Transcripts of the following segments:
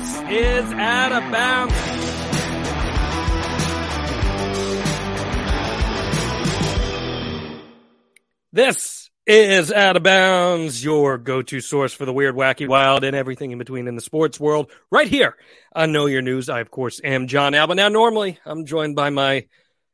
This is Out of Bounds. This is Out of Bounds, your go-to source for the weird, wacky, wild, and everything in between in the sports world. Right here on Know Your News, I of course am Jon Alba. Now, normally I'm joined by my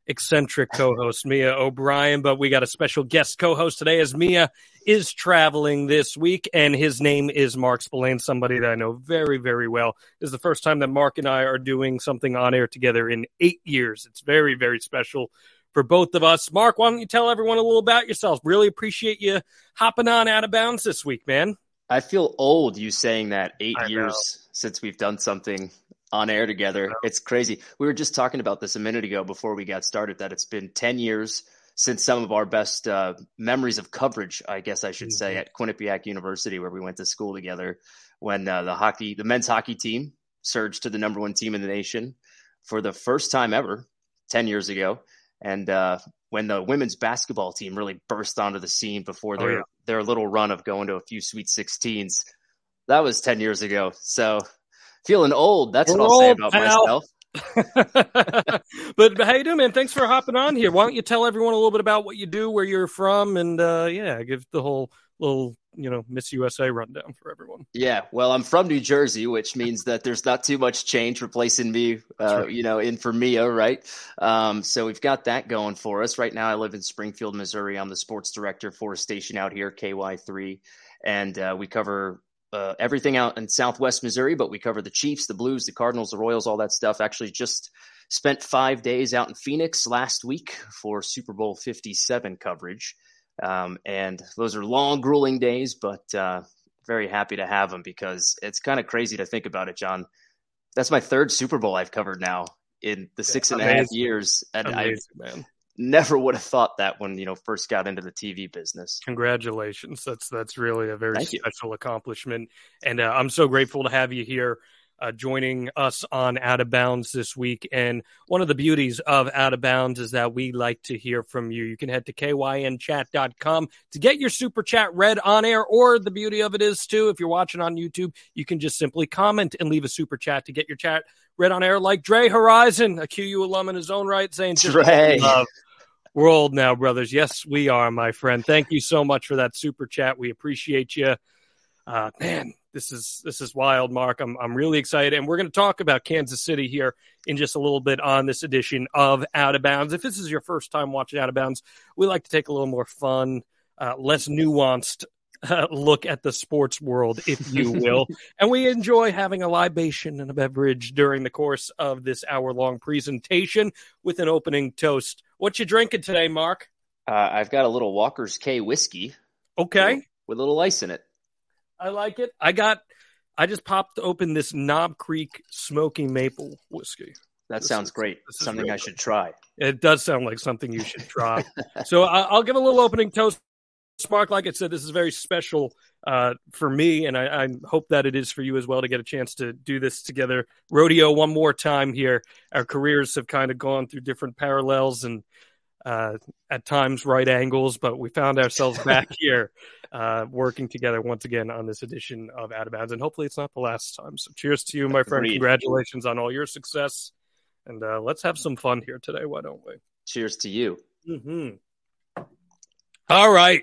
eccentric co-host Mia O'Brien, but we got a special guest co-host today as Mia is traveling this week, and his name is Mark Spillane, somebody that I know very, very well. This is the first time that Mark and I are doing something on air together in eight years. It's very, very special for both of us. Mark, why don't you tell everyone a little about yourself? Really appreciate you hopping on out of bounds this week, man. I feel old you saying that eight I years know. since we've done something on air together. It's crazy. We were just talking about this a minute ago before we got started that it's been 10 years since some of our best uh, memories of coverage, I guess I should mm-hmm. say, at Quinnipiac University, where we went to school together when uh, the hockey, the men's hockey team surged to the number one team in the nation for the first time ever 10 years ago. And uh, when the women's basketball team really burst onto the scene before oh, their, oh, yeah. their little run of going to a few Sweet 16s, that was 10 years ago. So feeling old. That's We're what I'll say about pal. myself. but how you doing, man? Thanks for hopping on here. Why don't you tell everyone a little bit about what you do, where you're from, and uh, yeah, give the whole little you know Miss USA rundown for everyone. Yeah, well, I'm from New Jersey, which means that there's not too much change replacing me, uh, right. you know, in for Mia, right? Um, so we've got that going for us right now. I live in Springfield, Missouri. I'm the sports director for a station out here, KY3, and uh, we cover uh, everything out in Southwest Missouri, but we cover the Chiefs, the Blues, the Cardinals, the Royals, all that stuff. Actually, just spent five days out in Phoenix last week for Super Bowl 57 coverage. Um, and those are long, grueling days, but uh, very happy to have them because it's kind of crazy to think about it, Jon. That's my third Super Bowl I've covered now in the six and a half years. And Amazing, I, man never would have thought that when you know first got into the TV business. Congratulations! That's that's really a very Thank special you. accomplishment, and uh, I'm so grateful to have you here. Uh, joining us on Out of Bounds this week. And one of the beauties of Out of Bounds is that we like to hear from you. You can head to kynchat.com to get your super chat read on air, or the beauty of it is, too, if you're watching on YouTube, you can just simply comment and leave a super chat to get your chat read on air, like Dre Horizon, a QU alum in his own right, saying, Dre. Love. We're old now, brothers. Yes, we are, my friend. Thank you so much for that super chat. We appreciate you. Uh, man, this is this is wild, Mark. I'm I'm really excited, and we're going to talk about Kansas City here in just a little bit on this edition of Out of Bounds. If this is your first time watching Out of Bounds, we like to take a little more fun, uh, less nuanced uh, look at the sports world, if you will. and we enjoy having a libation and a beverage during the course of this hour long presentation with an opening toast. What you drinking today, Mark? Uh, I've got a little Walker's K whiskey. Okay. With, with a little ice in it. I like it. I got, I just popped open this Knob Creek Smoky Maple whiskey. That this sounds is, great. Something I should try. It does sound like something you should try. so I'll give a little opening toast Spark, like I said, this is very special uh, for me, and I, I, hope that it is for you as well to get a chance to do this together. Rodeo one more time here. Our careers have kind of gone through different parallels and uh, at times right angles, but we found ourselves back here uh, working together once again on this edition of Out of Bounds, and hopefully it's not the last time. So, cheers to you, my friend. Congratulations on all your success, and uh, let's have some fun here today. Why don't we? Cheers to you. Mm-hmm. All right.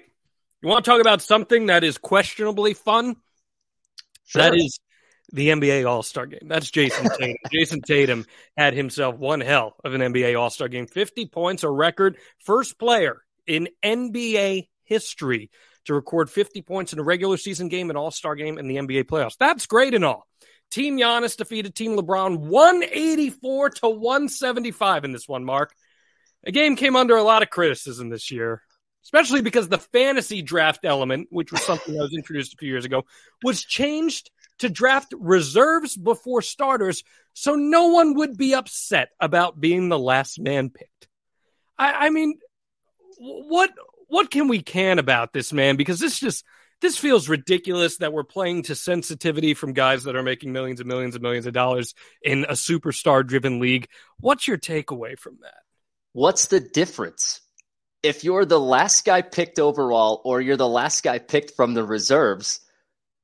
You want to talk about something that is questionably fun? Sure. That is the NBA All Star game. That's Jayson Tatum. Jayson Tatum had himself one hell of an NBA All Star game. 50 points, a record. First player in NBA history to record 50 points in a regular season game, an All Star game, in the NBA playoffs. That's great and all. Team Giannis defeated Team LeBron 184 to 175 in this one, Mark. The game came under a lot of criticism this year especially because the fantasy draft element, which was something that was introduced a few years ago, was changed to draft reserves before starters so no one would be upset about being the last man picked. I, I mean, what what can we can about this man? Because this just this feels ridiculous that we're playing to sensitivity from guys that are making millions and millions and millions of dollars in a superstar driven league. What's your takeaway from that? What's the difference? If you're the last guy picked overall or you're the last guy picked from the reserves,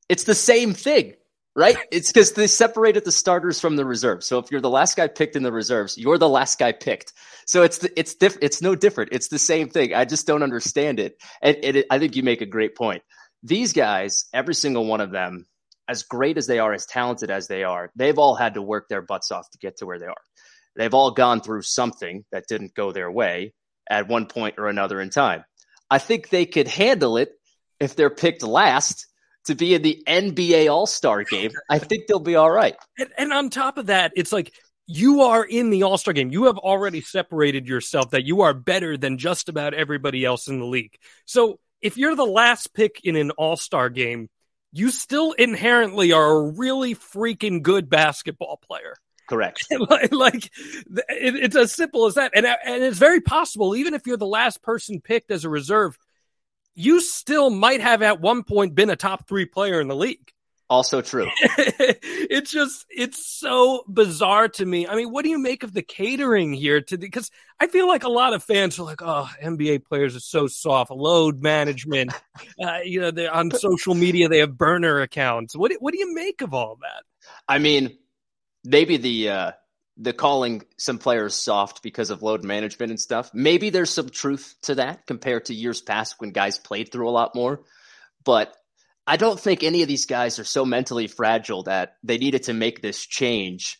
it's the same thing, right? It's because they separated the starters from the reserves. So if you're the last guy picked in the reserves, you're the last guy picked. So it's the, it's diff- it's no different. It's the same thing. I just don't understand it. And, and it, I think you make a great point. These guys, every single one of them, as great as they are, as talented as they are, they've all had to work their butts off to get to where they are. They've all gone through something that didn't go their way at one point or another in time. I think they could handle it if they're picked last to be in the NBA All Star game. I think they'll be all right. And, and on top of that, it's like you are in the All Star game. You have already separated yourself that you are better than just about everybody else in the league. So if you're the last pick in an All Star game, you still inherently are a really freaking good basketball player. Correct. like, like it, it's as simple as that, and and it's very possible. Even if you're the last person picked as a reserve, you still might have at one point been a top three player in the league. Also true. it's just it's so bizarre to me. I mean, what do you make of the catering here? To because I feel like a lot of fans are like, "Oh, NBA players are so soft, load management." uh, you know, they're on social media. They have burner accounts. What what do you make of all that? I mean, maybe the uh, the calling some players soft because of load management and stuff. Maybe there's some truth to that compared to years past when guys played through a lot more. But I don't think any of these guys are so mentally fragile that they needed to make this change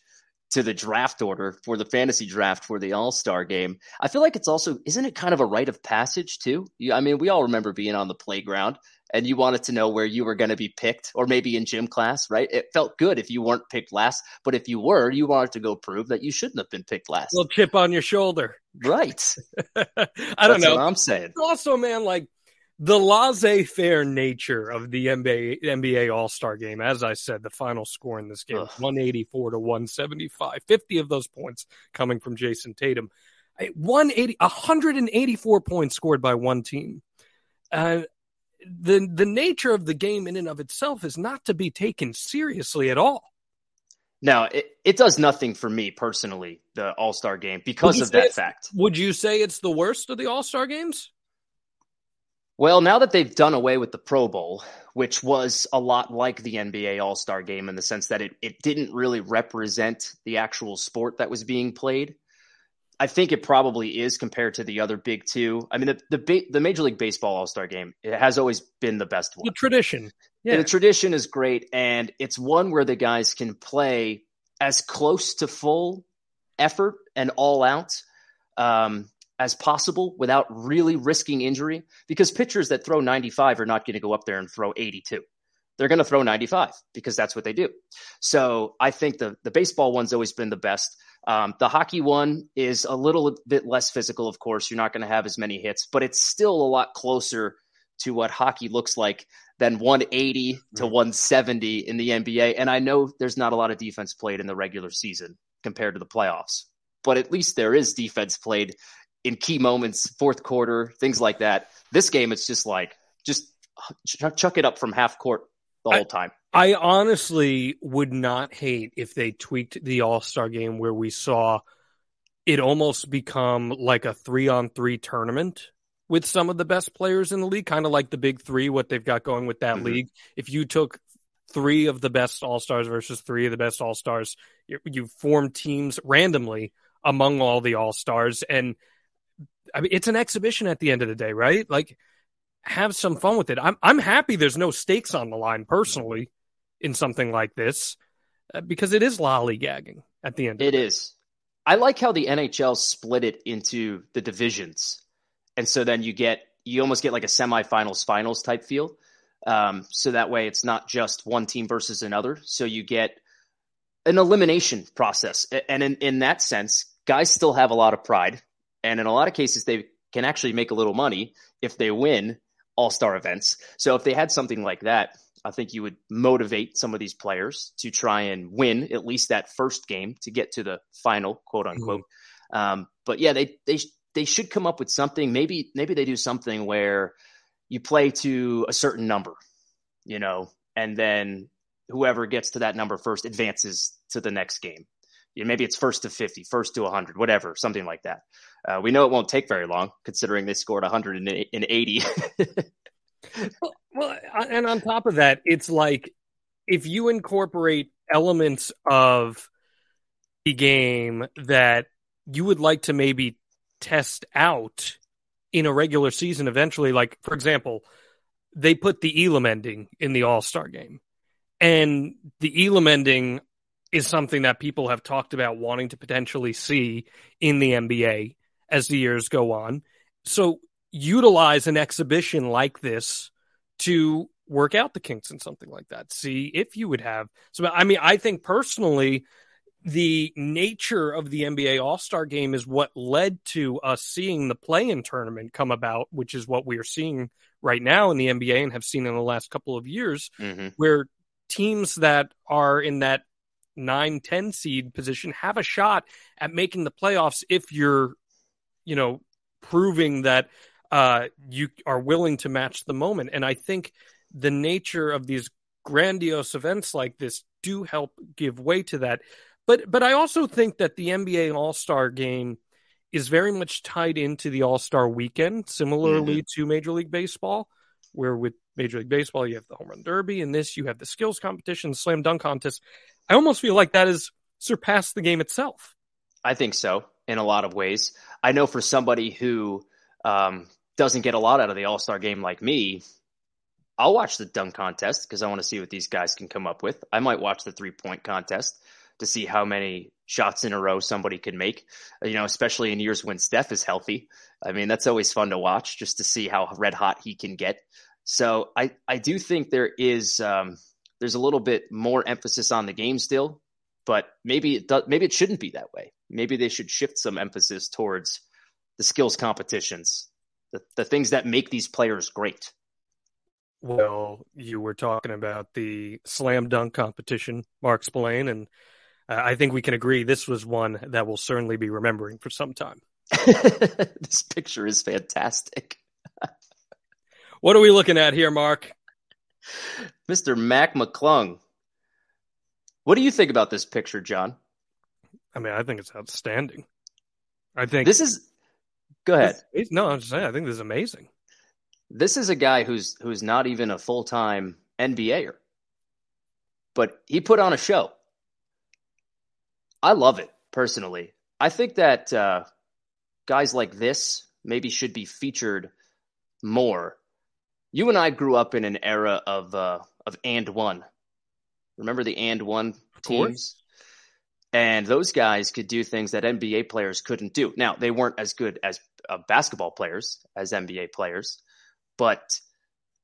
to the draft order for the fantasy draft for the All Star game. I feel like it's also, isn't it kind of a rite of passage too? I mean, we all remember being on the playground and you wanted to know where you were going to be picked, or maybe in gym class, right? It felt good if you weren't picked last, but if you were, you wanted to go prove that you shouldn't have been picked last. Little chip on your shoulder. Right. I don't That's know. what I'm saying. Also, man, like the laissez-faire nature of the NBA NBA All-Star game. As I said, the final score in this game Ugh. 184 to 175. 50 of those points coming from Jayson Tatum. 180 184 points scored by one team. Uh, the the nature of the game in and of itself is not to be taken seriously at all. Now, it, it does nothing for me personally, the All Star game, because of that fact. Would you say it's the worst of the All-Star games? Well, now that they've done away with the Pro Bowl, which was a lot like the NBA All Star game in the sense that it, it didn't really represent the actual sport that was being played, I think it probably is compared to the other big two. I mean, the the, ba- the Major League Baseball All Star game it has always been the best one. The tradition. Yeah. And the tradition is great, and it's one where the guys can play as close to full effort and all out um, as possible without really risking injury. Because pitchers that throw 95 are not going to go up there and throw 82. They're going to throw 95 because that's what they do. So I think the the baseball one's always been the best. Um, the hockey one is a little bit less physical, of course. You're not going to have as many hits, but it's still a lot closer to what hockey looks like than 180 to 170 in the NBA. And I know there's not a lot of defense played in the regular season compared to the playoffs, but at least there is defense played in key moments, fourth quarter, things like that. This game, it's just like, just ch- chuck it up from half court the I- whole time. I honestly would not hate if they tweaked the All Star game where we saw it almost become like a three on three tournament with some of the best players in the league, kind of like the big three, what they've got going with that Mhm. league. If you took three of the best All Stars versus three of the best All Stars, you, you form teams randomly among all the All Stars. And I mean, it's an exhibition at the end of the day, right? Like, have some fun with it. I'm I'm happy there's no stakes on the line personally in something like this uh, because it is lollygagging at the end. It is. I like how the NHL split it into the divisions, and so then you get you almost get like a semifinals finals type feel. Um, so that way it's not just one team versus another. So you get an elimination process, and in in that sense, guys still have a lot of pride, and in a lot of cases they can actually make a little money if they win all star events. So if they had something like that, I think you would motivate some of these players to try and win at least that first game to get to the final, quote unquote. Um, but yeah, they they they should come up with something. Maybe maybe they do something where you play to a certain number, you know, and then whoever gets to that number first advances to the next game. You know, maybe it's first to 50, first to 100, whatever, something like that. Uh, we know it won't take very long considering they scored 180. Well, well, and on top of that, it's like if you incorporate elements of the game that you would like to maybe test out in a regular season eventually, like for example, they put the Elam ending in the All Star game. And the Elam ending is something that people have talked about wanting to potentially see in the NBA as the years go on. So utilize an exhibition like this to work out the kinks in something like that. See if you would have. So, I mean, I think personally, the nature of the NBA All Star game is what led to us seeing the play in tournament come about, which is what we are seeing right now in the NBA and have seen in the last couple of years, mm-hmm. where teams that are in that 9 10 seed position have a shot at making the playoffs if you're, you know, proving that uh, you are willing to match the moment. And I think the nature of these grandiose events like this do help give way to that. But but I also think that the NBA All Star Game is very much tied into the All Star Weekend, similarly mm-hmm. to Major League Baseball, where with Major League Baseball you have the Home Run Derby, and this you have the skills competition, slam dunk contest. I almost feel like that has surpassed the game itself. I think so in a lot of ways. I know for somebody who um, doesn't get a lot out of the All Star game like me, I'll watch the dunk contest because I want to see what these guys can come up with. I might watch the three point contest to see how many shots in a row somebody can make, you know, especially in years when Steph is healthy. I mean, that's always fun to watch just to see how red hot he can get. So I, I do think there is, um, there's a little bit more emphasis on the game still, but maybe it does, maybe it shouldn't be that way. Maybe they should shift some emphasis towards the skills competitions, the, the things that make these players great. Well, you were talking about the slam dunk competition, Mark Spillane, and uh, I think we can agree this was one that we'll certainly be remembering for some time. this picture is fantastic. what are we looking at here, Mark? Mr. Mac McClung. What do you think about this picture, Jon? I mean, I think it's outstanding. I think this is. Go ahead. This, no, I'm just saying. I think this is amazing. This is a guy who's who's not even a full time NBAer, but he put on a show. I love it personally. I think that uh, guys like this maybe should be featured more. You and I grew up in an era of uh, of and one. Remember the and one teams? And those guys could do things that NBA players couldn't do. Now, they weren't as good as uh, basketball players as NBA players, but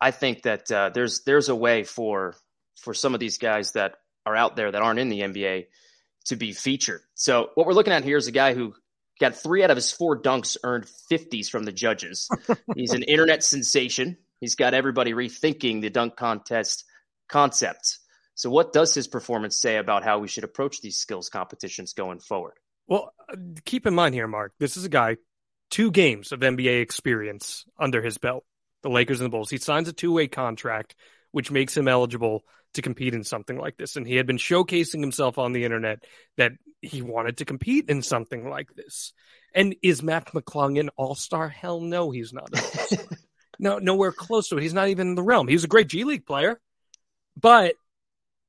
I think that uh, there's there's a way for for some of these guys that are out there that aren't in the NBA to be featured. So what we're looking at here is a guy who got three out of his four dunks earned 50s from the judges. He's an internet sensation. He's got everybody rethinking the dunk contest concept. So what does his performance say about how we should approach these skills competitions going forward? Well, keep in mind here, Mark, this is a guy, two games of NBA experience under his belt, the Lakers and the Bulls. He signs a two way contract, which makes him eligible to compete in something like this. And he had been showcasing himself on the internet that he wanted to compete in something like this. And is Mac McClung an all star? Hell no, he's not. no, nowhere close to it. He's not even in the realm. He was a great G League player, but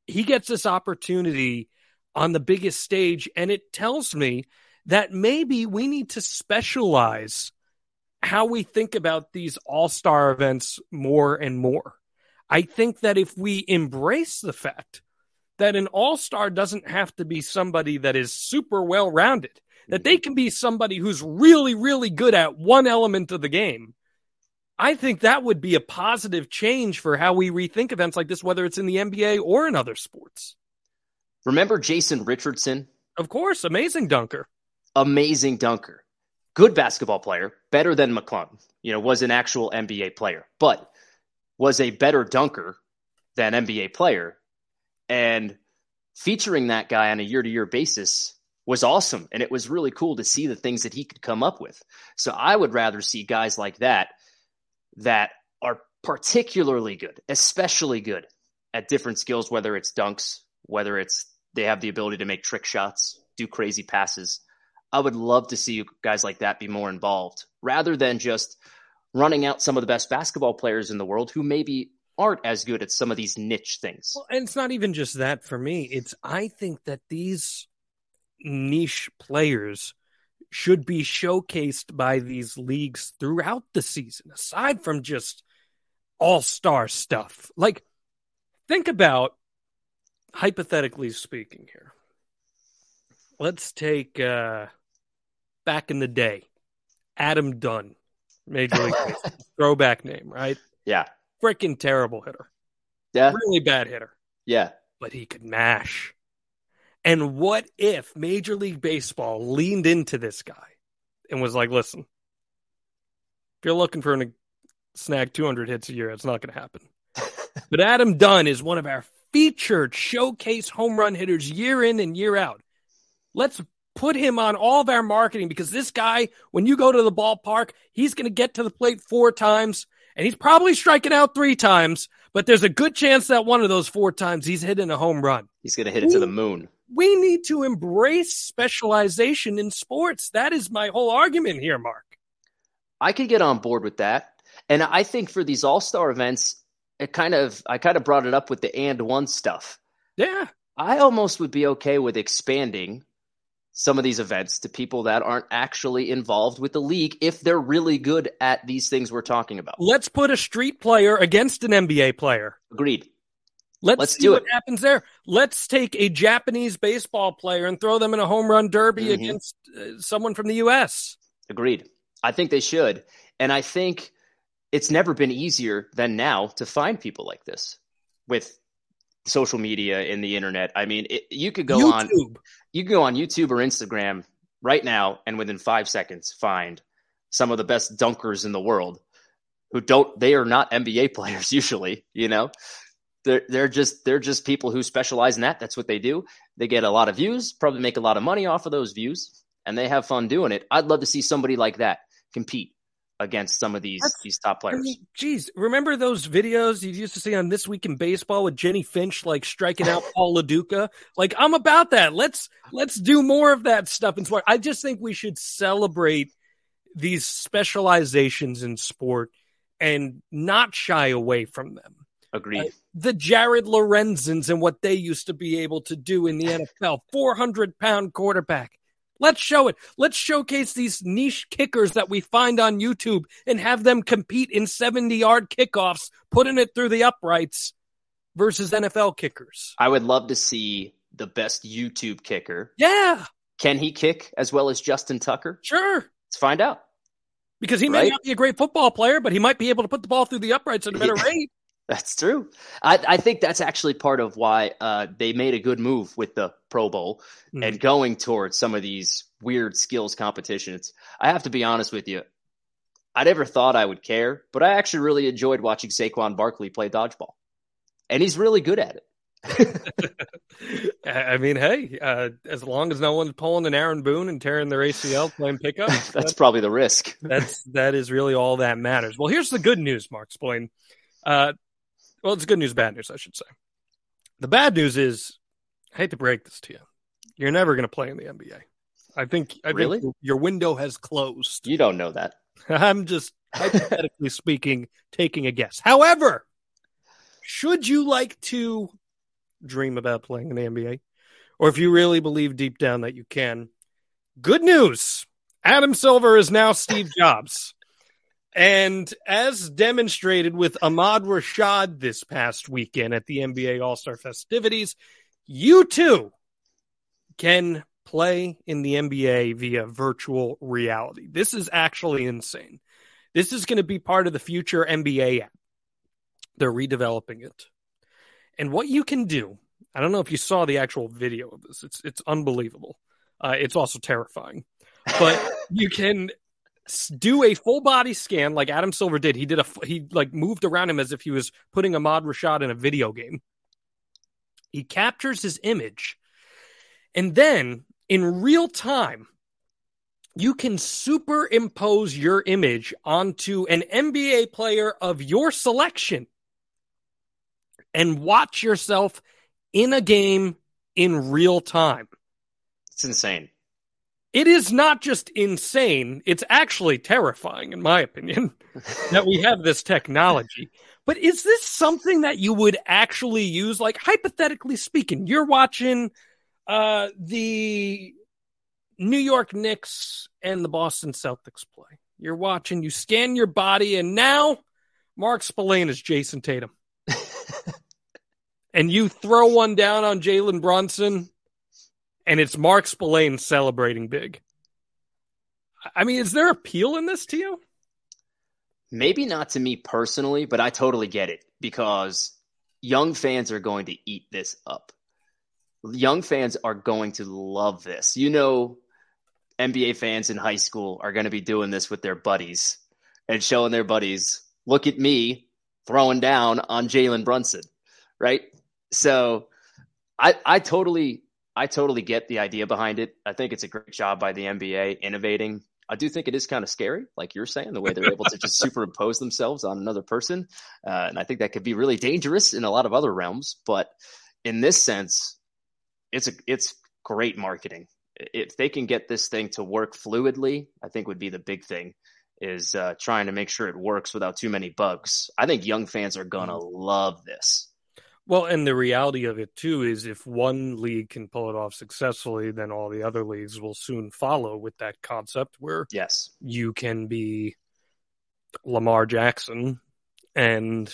he gets this opportunity on the biggest stage. And it tells me that maybe we need to specialize how we think about these all star events more and more. I think that if we embrace the fact that an all star doesn't have to be somebody that is super well rounded, that they mm-hmm. can be somebody who's really, really good at one element of the game. I think that would be a positive change for how we rethink events like this, whether it's in the NBA or in other sports. Remember Jason Richardson? Of course, amazing dunker. Amazing dunker. Good basketball player, better than McClung. You know, was an actual NBA player. But was a better dunker than NBA player. And featuring that guy on a year to year basis was awesome. And it was really cool to see the things that he could come up with. So I would rather see guys like that that are particularly good, especially good at different skills, whether it's dunks, whether it's they have the ability to make trick shots, do crazy passes. I would love to see you guys like that be more involved rather than just running out some of the best basketball players in the world who maybe aren't as good at some of these niche things. Well, and it's not even just that for me. It's I think that these niche players should be showcased by these leagues throughout the season, aside from just all star stuff. Like, think about hypothetically speaking here. Let's take uh, back in the day, Adam Dunn, Major League throwback name, right? Yeah. Freaking terrible hitter. Yeah. Really bad hitter. Yeah. But he could mash. And what if Major League Baseball leaned into this guy and was like, listen, if you're looking for a snag 200 hits a year, it's not going to happen. but Adam Dunn is one of our featured showcase home run hitters year in and year out. Let's put him on all of our marketing because this guy, when you go to the ballpark, he's going to get to the plate four times and he's probably striking out three times, but there's a good chance that one of those four times he's hitting a home run. He's going to hit it to the moon. We need to embrace specialization in sports. That is my whole argument here, Mark. I could get on board with that. And I think for these all-star events, it kind of I kind of brought it up with the and one stuff. Yeah. I almost would be okay with expanding some of these events to people that aren't actually involved with the league if they're really good at these things we're talking about. Let's put a street player against an NBA player. Agreed. Let's, Let's see do what it. happens there. Let's take a Japanese baseball player and throw them in a home run derby Mhm. against uh, someone from the U.S. Agreed. I think they should. And I think it's never been easier than now to find people like this with social media and the internet. I mean, it, you could go on you can go on YouTube or Instagram right now and within 5 seconds find some of the best dunkers in the world who don't they are not NBA players usually, you know. They're they're just they're just people who specialize in that. That's what they do. They get a lot of views, probably make a lot of money off of those views, and they have fun doing it. I'd love to see somebody like that compete against some of these That's- these top I players. mean, geez, remember those videos you used to see on This Week in Baseball with Jennie Finch like striking out Paul Lo Duca? Like, I'm about that. Let's let's do more of that stuff in sport. I just think we should celebrate these specializations in sport and not shy away from them. Agreed. Uh, the Jared Lorenzens and what they used to be able to do in the NFL, 400 pound quarterback. Let's show it. Let's showcase these niche kickers that we find on YouTube and have them compete in 70 yard kickoffs, putting it through the uprights versus NFL kickers. I would love to see the best YouTube kicker. Yeah, Can he kick as well as Justin Tucker? sure. Let's find out. Because he may Right? not be a great football player, but he might be able to put the ball through the uprights at a better rate. That's true. I, I think that's actually part of why uh, they made a good move with the Pro Bowl Mhm. and going towards some of these weird skills competitions. I have to be honest with you. I never thought I would care, but I actually really enjoyed watching Saquon Barkley play dodgeball. And he's really good at it. I mean, hey, uh, as long as no one's pulling an Aaron Boone and tearing their ACL playing pickup, That's probably the risk. that's that is really all that matters. Well, here's the good news, Mark Spillane. Uh, well, it's good news, bad news, I should say. The bad news is, I hate to break this to you, you're never going to play in the NBA. I think, I Really? think your window has closed. You don't know that. I'm just hypothetically speaking, taking a guess. However, should you like to dream about playing in the NBA, or if you really believe deep down that you can, good news. Adam Silver is now Steve Jobs. And as demonstrated with Ahmad Rashad this past weekend at the NBA All Star festivities, you too can play in the NBA via virtual reality. This is actually insane. This is going to be part of the future NBA app. They're redeveloping it. And what you can do, I don't know if you saw the actual video of this. It's it's unbelievable. Uh, it's also terrifying. But you can do a full body scan like Adam Silver did. He did a he like moved around him as if he was putting Ahmad Rashad in a video game. He captures his image, and then in real time, you can superimpose your image onto an NBA player of your selection and watch yourself in a game in real time. It's insane. It is not just insane, it's actually terrifying, in my opinion, that we have this technology. But is this something that you would actually use? Like, hypothetically speaking, you're watching uh, the New York Knicks and the Boston Celtics play. You're watching, you scan your body, and now Mark Spillane is Jayson Tatum. and you throw one down on Jalen Brunson, and it's Mark Spillane celebrating big. I mean, is there appeal in this to you? Maybe not to me personally, but I totally get it because young fans are going to eat this up. Young fans are going to love this. You know, NBA fans in high school are going to be doing this with their buddies and showing their buddies, look at me throwing down on Jalen Brunson, right? So I, I totally, I totally get the idea behind it. I think it's a great job by the NBA innovating. I do think it is kind of scary, like you're saying, the way they're able to just superimpose themselves on another person. Uh, and I think that could be really dangerous in a lot of other realms. But in this sense, it's a, it's great marketing if they can get this thing to work fluidly, I think would be the big thing is uh, trying to make sure it works without too many bugs. I think young fans are gonna mm-hmm. love this. Well, and the reality of it too is if one league can pull it off successfully, then all the other leagues will soon follow with that concept where yes, you can be Lamar Jackson and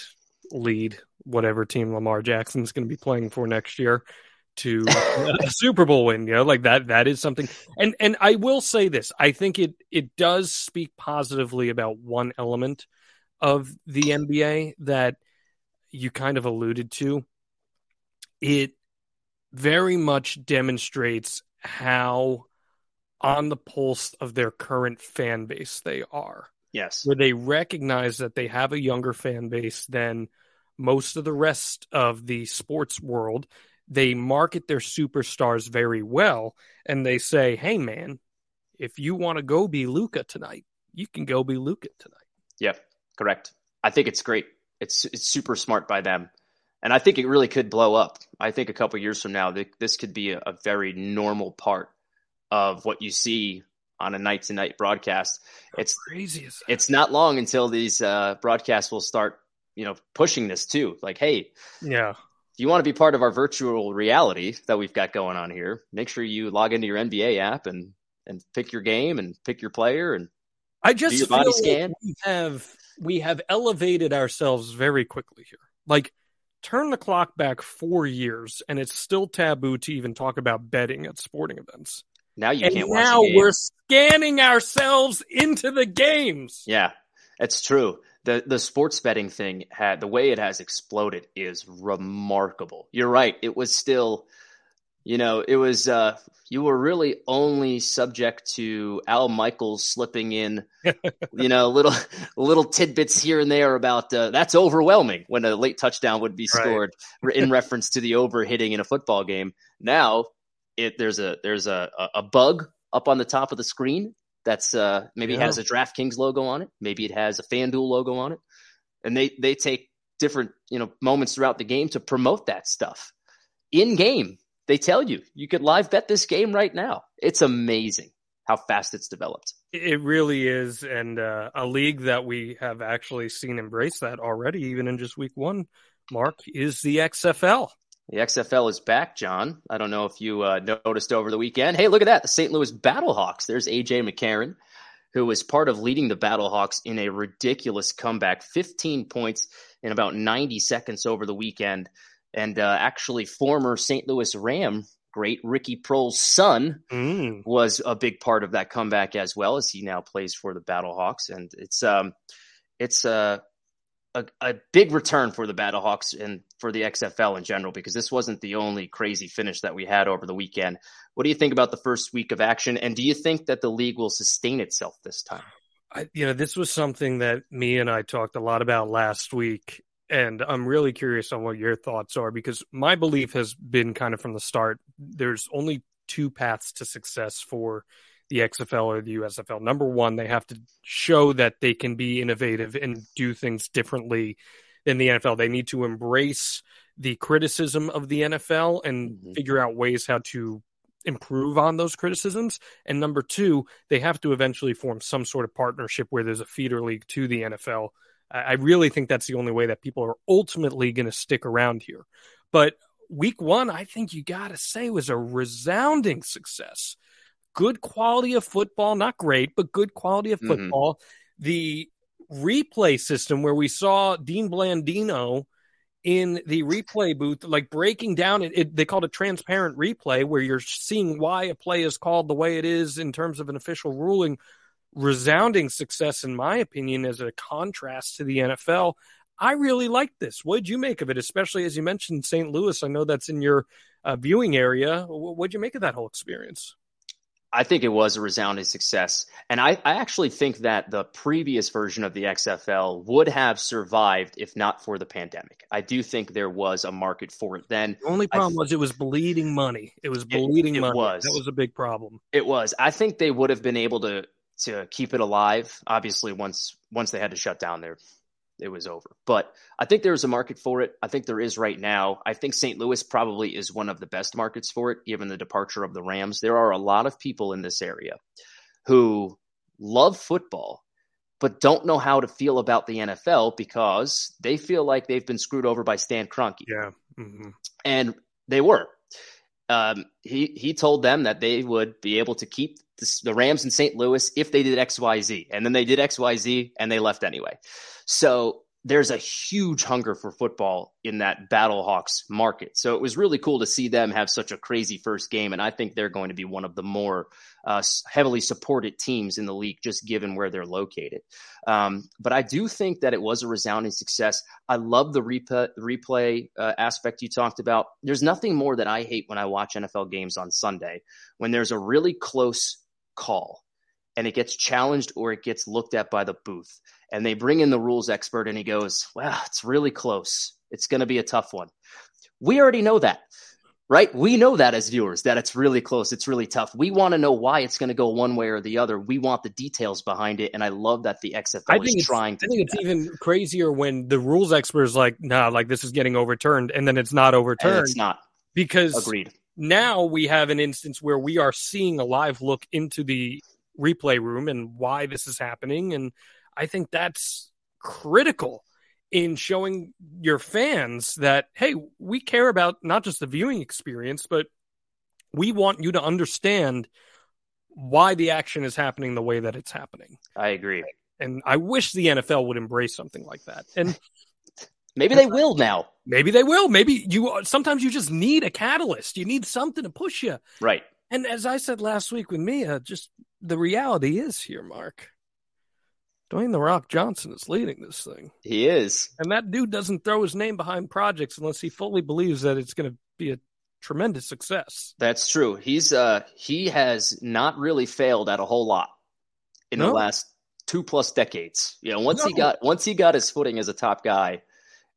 lead whatever team Lamar Jackson is going to be playing for next year to a Super Bowl win. You know, like that. That is something. And and I will say this: I think it it does speak positively about one element of the NBA that you kind of alluded to. It very much demonstrates how on the pulse of their current fan base they are. Yes. Where they recognize that they have a younger fan base than most of the rest of the sports world they market their superstars very well and they say, hey, man, if you want to go be Luka tonight, you can go be Luka tonight. Yeah, correct. I think it's great. It's it's super smart by them, and I think it really could blow up. I think a couple years from now, this could be a, a very normal part of what you see on a night to night broadcast. It's crazy. It's not long until these uh, broadcasts will start, you know, pushing this too. Like, hey, yeah, you want to be part of our virtual reality that we've got going on here, make sure you log into your NBA app and and pick your game and pick your player and I just feel body scan. Like we have we have elevated ourselves very quickly here. Like turn the clock back four years and it's still taboo to even talk about betting at sporting events. Now you and can't now we're scanning ourselves into the games. Yeah, it's true the the sports betting thing had the way it has exploded is remarkable. You're right. It was still, you know, it was uh, you were really only subject to Al Michaels slipping in, you know, little little tidbits here and there about uh, that's overwhelming when a late touchdown would be scored right. in reference to the over hitting in a football game. Now, it there's a there's a a bug up on the top of the screen that's uh, maybe yeah. has a DraftKings logo on it. Maybe it has a FanDuel logo on it. And they, they take different, you know, moments throughout the game to promote that stuff in game. They tell you, you could live bet this game right now. It's amazing how fast it's developed. It really is. And uh, a league that we have actually seen embrace that already, even in just week one, Mark, is the XFL. The XFL is back, John. I don't know if you uh, noticed over the weekend. Hey, look at that. The St. Louis Battlehawks. There's AJ McCarron, who was part of leading the Battlehawks in a ridiculous comeback 15 points in about 90 seconds over the weekend. And uh, actually, former St. Louis Ram great Ricky Proehl's son mm. was a big part of that comeback as well as he now plays for the Battlehawks. And it's, um, it's, uh, a, a, big return for the Battlehawks and for the XFL in general because this wasn't the only crazy finish that we had over the weekend. What do you think about the first week of action, and do you think that the league will sustain itself this time? I, you know, this was something that Mia and I talked a lot about last week, and I'm really curious on what your thoughts are because my belief has been kind of from the start. There's only two paths to success for the XFL or the USFL. Number one, they have to show that they can be innovative and do things differently than the NFL. They need to embrace the criticism of the NFL and mm-hmm. figure out ways how to improve on those criticisms. And number two, they have to eventually form some sort of partnership where there's a feeder league to the NFL. I really think that's the only way that people are ultimately going to stick around here. But week one, I think you got to say was a resounding success. Good quality of football, not great, but good quality of mm-hmm. football. Mm-hmm. The replay system where we saw Dean Blandino in the replay booth, like breaking down it, it, they called it transparent replay, where you're seeing why a play is called the way it is in terms of an official ruling. Resounding success, in my opinion, as a contrast to the NFL. I really like this. What did you make of it, especially as you mentioned St. Louis? I know that's in your uh, viewing area. What did you make of that whole experience? I think it was a resounding success. And I, I, actually think that the previous version of the XFL would have survived if not for the pandemic. I do think there was a market for it then. The only problem th- was it was bleeding money. It was bleeding it, it money. Was. That was a big problem. It was. I think they would have been able to to keep it alive. Obviously, once once they had to shut down there, it was over. But I think there's a market for it. I think there is right now. I think St. Louis probably is one of the best markets for it, given the departure of the Rams. There are a lot of people in this area who love football, but don't know how to feel about the NFL because they feel like they've been screwed over by Stan Kroenke. Yeah. Mm-hmm. And they were. Um, he he told them that they would be able to keep the, the Rams in St. Louis if they did X Y Z, and then they did X Y Z, and they left anyway. So there's a huge hunger for football in that Battlehawks market. So it was really cool to see them have such a crazy first game. And I think they're going to be one of the more uh, heavily supported teams in the league, just given where they're located. Um, but I do think that it was a resounding success. I love the replay, replay uh, aspect you talked about. There's nothing more that I hate when I watch NFL games on Sunday when there's a really close call and it gets challenged or it gets looked at by the booth. And they bring in the rules expert and he goes, Well, it's really close. It's going to be a tough one. We already know that, right? We know that as viewers, that it's really close. It's really tough. We want to know why it's going to go one way or the other. We want the details behind it. And I love that the XFL I think is trying to. I think it's that. even crazier when the rules expert is like, Nah, like this is getting overturned. And then it's not overturned. And it's not. Because agreed. Now we have an instance where we are seeing a live look into the replay room and why this is happening. And I think that's critical in showing your fans that, hey, we care about not just the viewing experience, but we want you to understand why the action is happening the way that it's happening. I agree. And I wish the NFL would embrace something like that. And maybe they will now. Maybe they will. Maybe you sometimes you just need a catalyst. You need something to push you. Right. And as I said last week with Mia, just the reality is here, Mark. Dwayne the Rock Johnson is leading this thing. He is. And that dude doesn't throw his name behind projects unless he fully believes that it's going to be a tremendous success. That's true. He's uh he has not really failed at a whole lot in no. the last two plus decades. You know, once no. he got once he got his footing as a top guy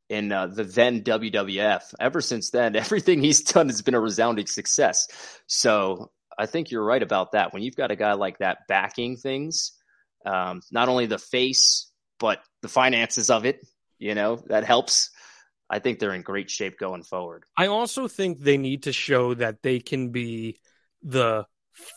in uh, the then WWF, ever since then, everything he's done has been a resounding success. So I think you're right about that. When you've got a guy like that backing things, um, not only the face but the finances of it, you know, that helps. I think they're in great shape going forward. I also think they need to show that they can be the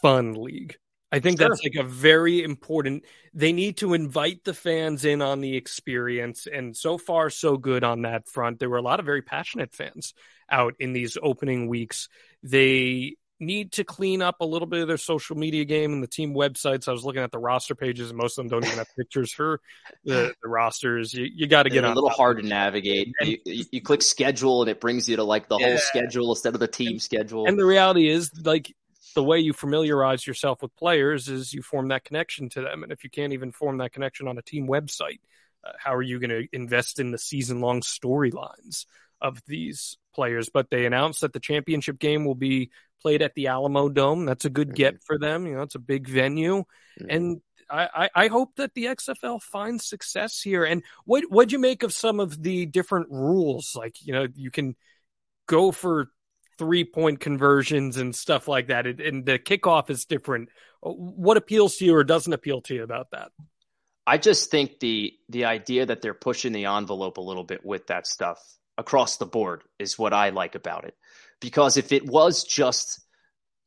fun league. I think sure. that's like a very important. They need to invite the fans in on the experience, and so far, so good on that front. There were a lot of very passionate fans out in these opening weeks. They need to clean up a little bit of their social media game and the team websites. I was looking at the roster pages, and most of them don't even have pictures for the, the rosters. You, you got to get a little hard to navigate. And, you, you, click schedule, and it brings you to like the yeah. whole schedule instead of the team schedule. And the reality is, like the way you familiarize yourself with players is you form that connection to them. And if you can't even form that connection on a team website, uh, how are you going to invest in the season long storylines of these players? But they announced that the championship game will be played at the Alamodome. That's a good get for them. You know, it's a big venue. Mm-hmm. And I, I, hope that the XFL finds success here. And what what'd you make of some of the different rules? Like, you know, you can go for three point conversions and stuff like that. And the kickoff is different. Uh, what appeals to you or doesn't appeal to you about that? I just think the the idea that they're pushing the envelope a little bit with that stuff across the board is what I like about it. Because if it was just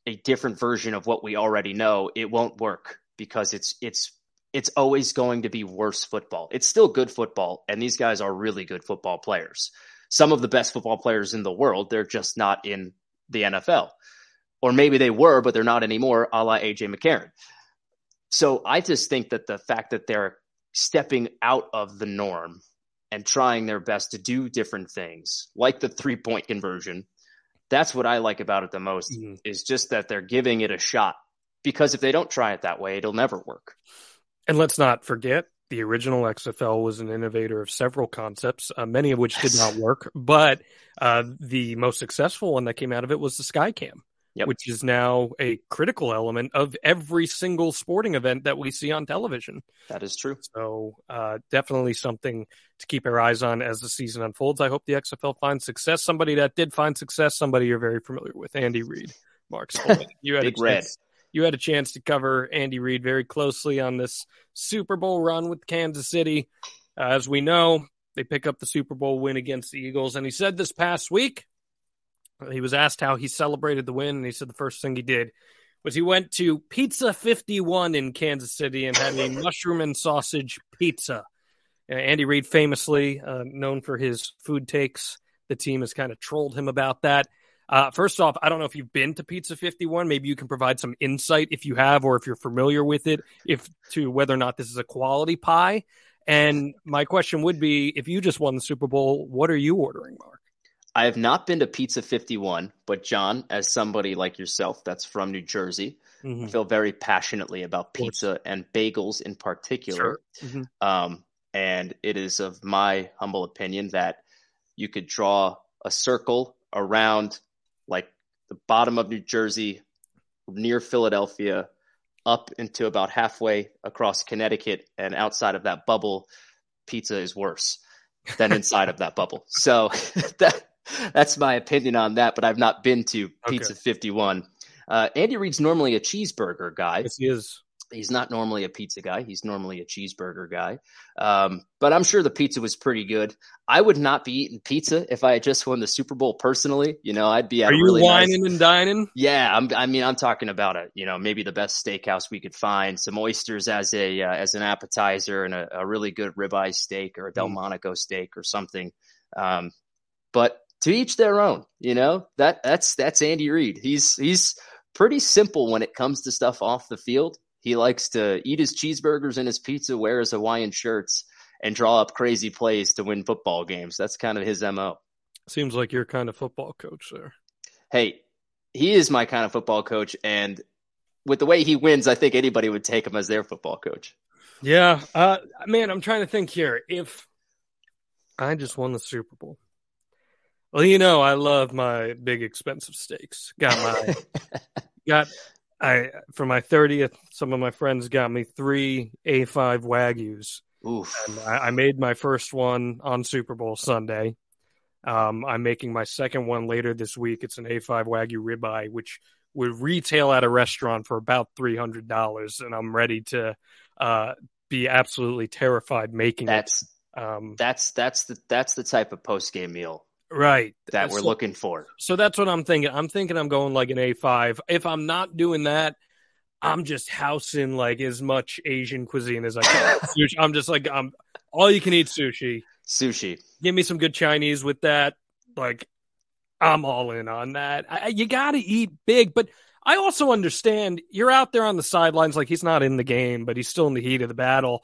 a different version of what we already know, it won't work because it's it's it's always going to be worse football. It's still good football, and these guys are really good football players. Some of the best football players in the world, they're just not in the NFL. Or maybe they were, but they're not anymore, a la AJ McCarron. So I just think that the fact that they're stepping out of the norm and trying their best to do different things, like the three point conversion, that's what I like about it the most mm-hmm. is just that they're giving it a shot. Because if they don't try it that way, it'll never work. And let's not forget the original XFL was an innovator of several concepts, uh, many of which did not work. But uh, the most successful one that came out of it was the Skycam, yep. which is now a critical element of every single sporting event that we see on television. That is true. So uh, definitely something to keep our eyes on as the season unfolds. I hope the XFL finds success. Somebody that did find success, somebody you're very familiar with, Andy Reid. Mark, you had Big red you had a chance to cover Andy Reid very closely on this Super Bowl run with Kansas City. Uh, as we know, they pick up the Super Bowl win against the Eagles. And he said this past week, he was asked how he celebrated the win. And he said the first thing he did was he went to Pizza 51 in Kansas City and had a mushroom and sausage pizza. Uh, Andy Reid, famously uh, known for his food takes, the team has kind of trolled him about that. Uh, first off, I don't know if you've been to Pizza 51. Maybe you can provide some insight if you have, or if you're familiar with it, if to whether or not this is a quality pie. And my question would be if you just won the Super Bowl, what are you ordering, Mark? I have not been to Pizza 51, but Jon, as somebody like yourself that's from New Jersey, mm-hmm. I feel very passionately about pizza and bagels in particular. Sure. Mm-hmm. Um, and it is of my humble opinion that you could draw a circle around the bottom of New Jersey, near Philadelphia, up into about halfway across Connecticut, and outside of that bubble, pizza is worse than inside of that bubble. So that that's my opinion on that. But I've not been to Pizza okay. 51. Uh, Andy Reid's normally a cheeseburger guy. Yes, he is. He's not normally a pizza guy. He's normally a cheeseburger guy. Um, but I'm sure the pizza was pretty good. I would not be eating pizza if I had just won the Super Bowl personally. You know, I'd be at Are you really whining nice, and dining? Yeah, I'm, i mean, I'm talking about a you know maybe the best steakhouse we could find, some oysters as a uh, as an appetizer, and a, a, really good ribeye steak or a Delmonico mm. steak or something. Um, but to each their own. You know that that's that's Andy Reid. He's he's pretty simple when it comes to stuff off the field. He likes to eat his cheeseburgers and his pizza, wear his Hawaiian shirts, and draw up crazy plays to win football games. That's kind of his MO. Seems like your kind of football coach there. Hey, he is my kind of football coach. And with the way he wins, I think anybody would take him as their football coach. Yeah. Uh, man, I'm trying to think here. If I just won the Super Bowl, well, you know, I love my big expensive steaks. Got my got I for my 30th, some of my friends got me three A5 Wagyus. Oof. I, I, made my first one on Super Bowl Sunday. Um, I'm making my second one later this week. It's an A5 Wagyu ribeye, which would retail at a restaurant for about three hundred dollars, and I'm ready to uh, be absolutely terrified making that's, it. Um, that's that's the that's the type of post game meal right that we're looking for. So that's what I'm thinking. I'm thinking I'm going like an A5. If I'm not doing that, I'm just housing like as much Asian cuisine as I can. sushi. I'm just like I'm all you can eat sushi. Sushi. Give me some good Chinese with that. Like I'm all in on that. I, you got to eat big, but I also understand you're out there on the sidelines like he's not in the game, but he's still in the heat of the battle.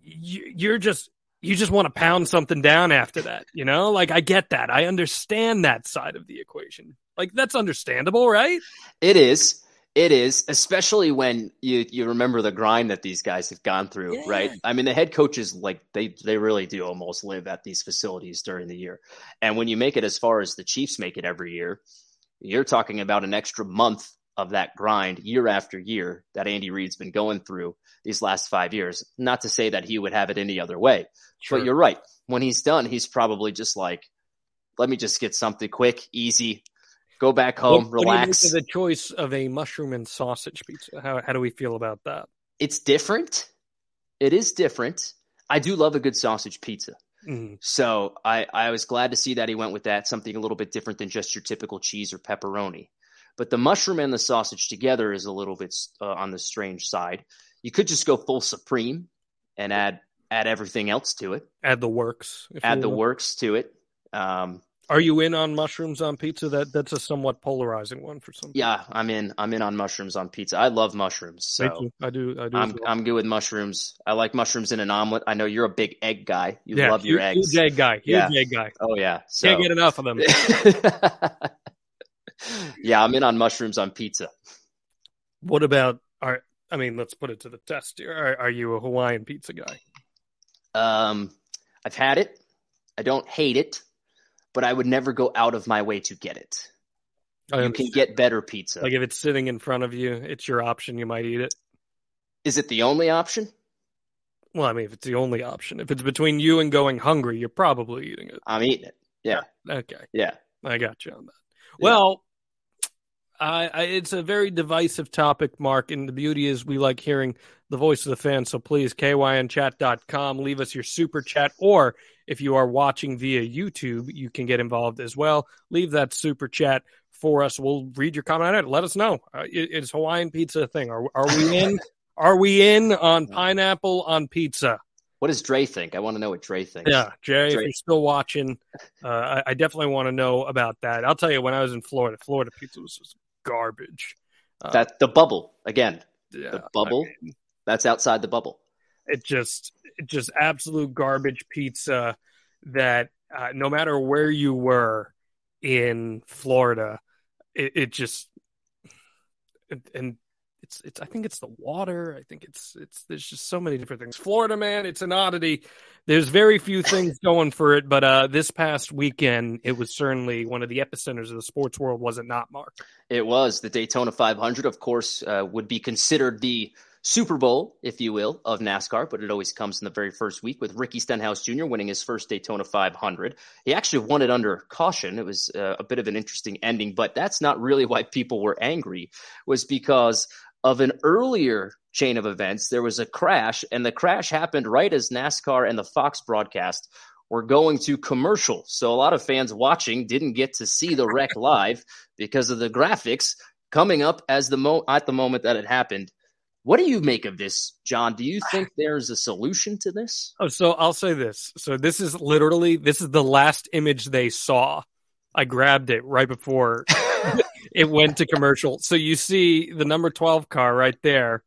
You, you're just you just want to pound something down after that, you know? Like I get that. I understand that side of the equation. Like that's understandable, right? It is. It is, especially when you you remember the grind that these guys have gone through, yeah. right? I mean, the head coaches like they they really do almost live at these facilities during the year. And when you make it as far as the Chiefs make it every year, you're talking about an extra month of that grind year after year that Andy Reid's been going through these last five years. Not to say that he would have it any other way, sure. but you're right. When he's done, he's probably just like, let me just get something quick, easy, go back home, what, relax. What the choice of a mushroom and sausage pizza? How, how do we feel about that? It's different. It is different. I do love a good sausage pizza. Mm-hmm. So I, I was glad to see that he went with that, something a little bit different than just your typical cheese or pepperoni. But the mushroom and the sausage together is a little bit uh, on the strange side. You could just go full supreme and add add everything else to it. Add the works. Add the works to it. Um, Are you in on mushrooms on pizza? That that's a somewhat polarizing one for some. Yeah, I'm in. I'm in on mushrooms on pizza. I love mushrooms. So I do. I do. I'm well. I'm good with mushrooms. I like mushrooms in an omelet. I know you're a big egg guy. You yeah, love your huge, eggs. Huge egg guy. Huge yeah. egg guy. Oh yeah. So. Can't get enough of them. yeah, I'm in on mushrooms on pizza. What about? Are I mean, let's put it to the test here. Are, are you a Hawaiian pizza guy? Um, I've had it. I don't hate it, but I would never go out of my way to get it. I you can get better pizza. Like if it's sitting in front of you, it's your option. You might eat it. Is it the only option? Well, I mean, if it's the only option, if it's between you and going hungry, you're probably eating it. I'm eating it. Yeah. Okay. Yeah. I got you on that. Yeah. Well, I, I, it's a very divisive topic, Mark, and the beauty is we like hearing the voice of the fan. So please, kynchat.com, leave us your super chat, or if you are watching via YouTube, you can get involved as well. Leave that super chat for us. We'll read your comment on it. Let us know. Uh, is Hawaiian pizza a thing? Are, are we in? are we in on pineapple on pizza? What does Dre think? I want to know what Dre thinks. Yeah, Jay, Dre. if you're still watching, uh, I, I, definitely want to know about that. I'll tell you, when I was in Florida, Florida pizza was just garbage. Uh, that the bubble again. Yeah, the bubble. I mean, that's outside the bubble. It just, it just absolute garbage pizza. That uh, no matter where you were in Florida, it, it just, and it's it's I think it's the water. I think it's it's there's just so many different things. Florida man, it's an oddity. There's very few things going for it, but uh, this past weekend it was certainly one of the epicenters of the sports world, was it not, Mark? It was. The Daytona 500, of course, uh, would be considered the Super Bowl, if you will, of NASCAR, but it always comes in the very first week with Ricky Stenhouse Jr. winning his first Daytona 500. He actually won it under caution. It was uh, a bit of an interesting ending, but that's not really why people were angry, was because of an earlier chain of events. There was a crash, and the crash happened right as NASCAR and the Fox broadcast were going to commercial. So a lot of fans watching didn't get to see the wreck live because of the graphics coming up as the mo- at the moment that it happened. What do you make of this, Jon? Do you think there's a solution to this? Oh, so I'll say this. So this is literally this is the last image they saw. I grabbed it right before it went to commercial. So you see the number 12 car right there,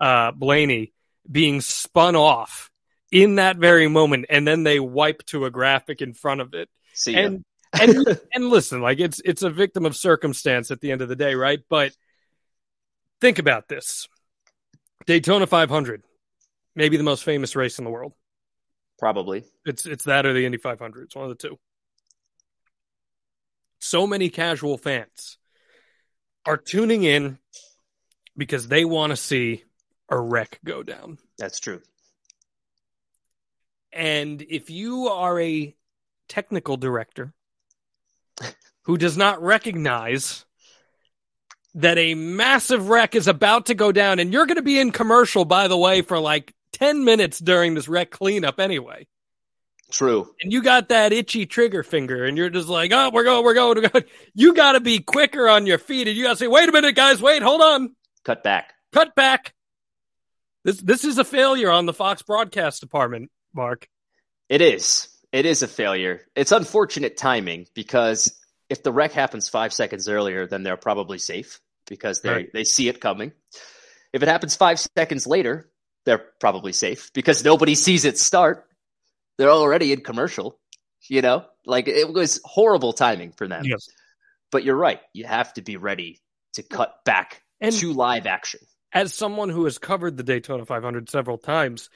uh, Blaney, being spun off in that very moment. And then they wipe to a graphic in front of it. See and, and, and listen, like it's, it's a victim of circumstance at the end of the day, right? But think about this Daytona 500, maybe the most famous race in the world. Probably. It's, it's that or the Indy 500. It's one of the two so many casual fans are tuning in because they want to see a wreck go down. That's true. And if you are a technical director who does not recognize that a massive wreck is about to go down, and you're going to be in commercial, by the way, for like 10 minutes during this wreck cleanup anyway. True. And you got that itchy trigger finger, and you're just like, oh, we're going, we're going, we're going. You got to be quicker on your feet, and you got to say, wait a minute, guys, wait, hold on. Cut back. Cut back. This this is a failure on the Fox broadcast department, Mark. It is. It is a failure. It's unfortunate timing because if the wreck happens five seconds earlier, then they're probably safe because they right. they see it coming. If it happens five seconds later, they're probably safe because nobody sees it start they're already in commercial. You know, like it was horrible timing for them. Yes. But you're right. You have to be ready to cut back and to live action. As someone who has covered the Daytona 500 several times,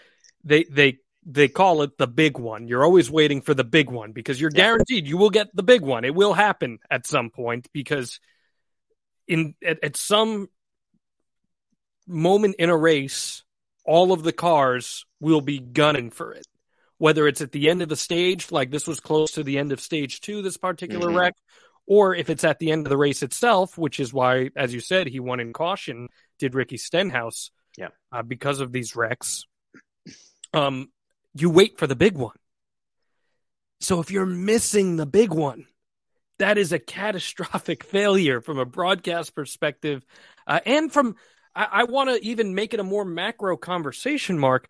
they they they call it the big one. You're always waiting for the big one because you're guaranteed you will get the big one. It will happen at some point because in at, at some moment in a race, all of the cars will be gunning for it whether it's at the end of the stage, like this was close to the end of stage two, this particular mm-hmm. wreck, or if it's at the end of the race itself, which is why, as you said, he won in caution, did Ricky Stenhouse, yeah, uh, because of these wrecks. Um, you wait for the big one. So if you're missing the big one, that is a catastrophic failure from a broadcast perspective, uh, and from I, I want to even make it a more macro conversation, Mark.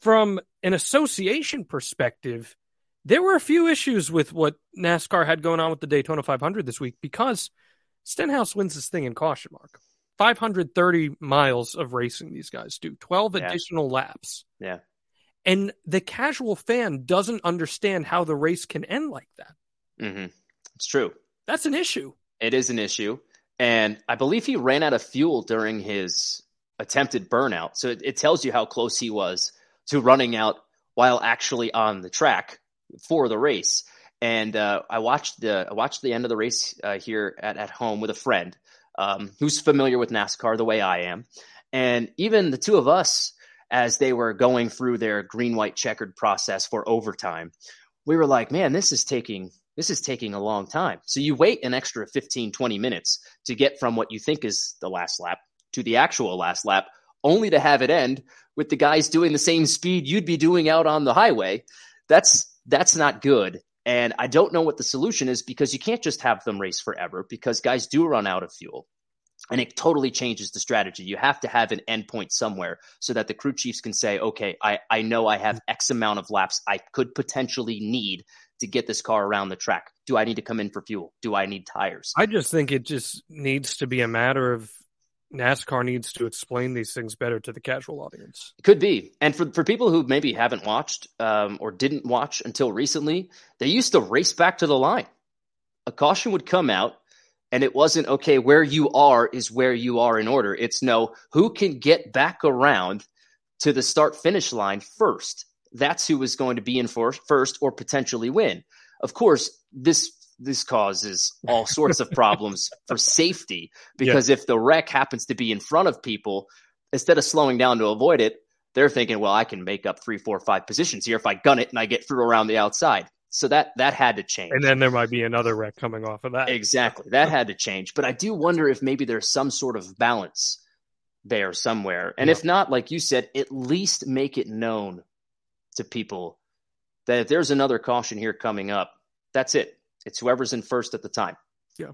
From an association perspective, there were a few issues with what NASCAR had going on with the Daytona 500 this week because Stenhouse wins this thing in caution mark. 530 miles of racing these guys do, 12 Yeah. additional laps. Yeah. And the casual fan doesn't understand how the race can end like that. hmm It's true. That's an issue. It is an issue. And I believe he ran out of fuel during his attempted burnout. So it, it tells you how close he was to running out while actually on the track for the race. And uh, I watched the I watched the end of the race uh, here at, at home with a friend um, who's familiar with NASCAR the way I am. And even the two of us, as they were going through their green white checkered process for overtime, we were like, man, this is taking this is taking a long time. So you wait an extra 15, 20 minutes to get from what you think is the last lap to the actual last lap, only to have it end with the guys doing the same speed you'd be doing out on the highway. That's that's not good. And I don't know what the solution is because you can't just have them race forever because guys do run out of fuel. And it totally changes the strategy. You have to have an endpoint somewhere so that the crew chiefs can say, okay, I, I know I have X amount of laps I could potentially need to get this car around the track. Do I need to come in for fuel? Do I need tires? I just think it just needs to be a matter of NASCAR needs to explain these things better to the casual audience. Could be. And for, for people who maybe haven't watched um, or didn't watch until recently, they used to race back to the line. A caution would come out, and it wasn't, okay, where you are is where you are in order. It's no, who can get back around to the start finish line first? That's who is going to be in for first or potentially win. Of course, this this causes all sorts of problems for safety because if the wreck happens to be in front of people, instead of slowing down to avoid it, they're thinking, well, I can make up three, four, five positions here if I gun it and I get through around the outside. So that that had to change. And then there might be another wreck coming off of that. Exactly. That had to change. But I do wonder if maybe there's some sort of balance there somewhere. And Yeah. if not, like you said, at least make it known to people that if there's another caution here coming up, that's it. It's whoever's in first at the time. Yeah.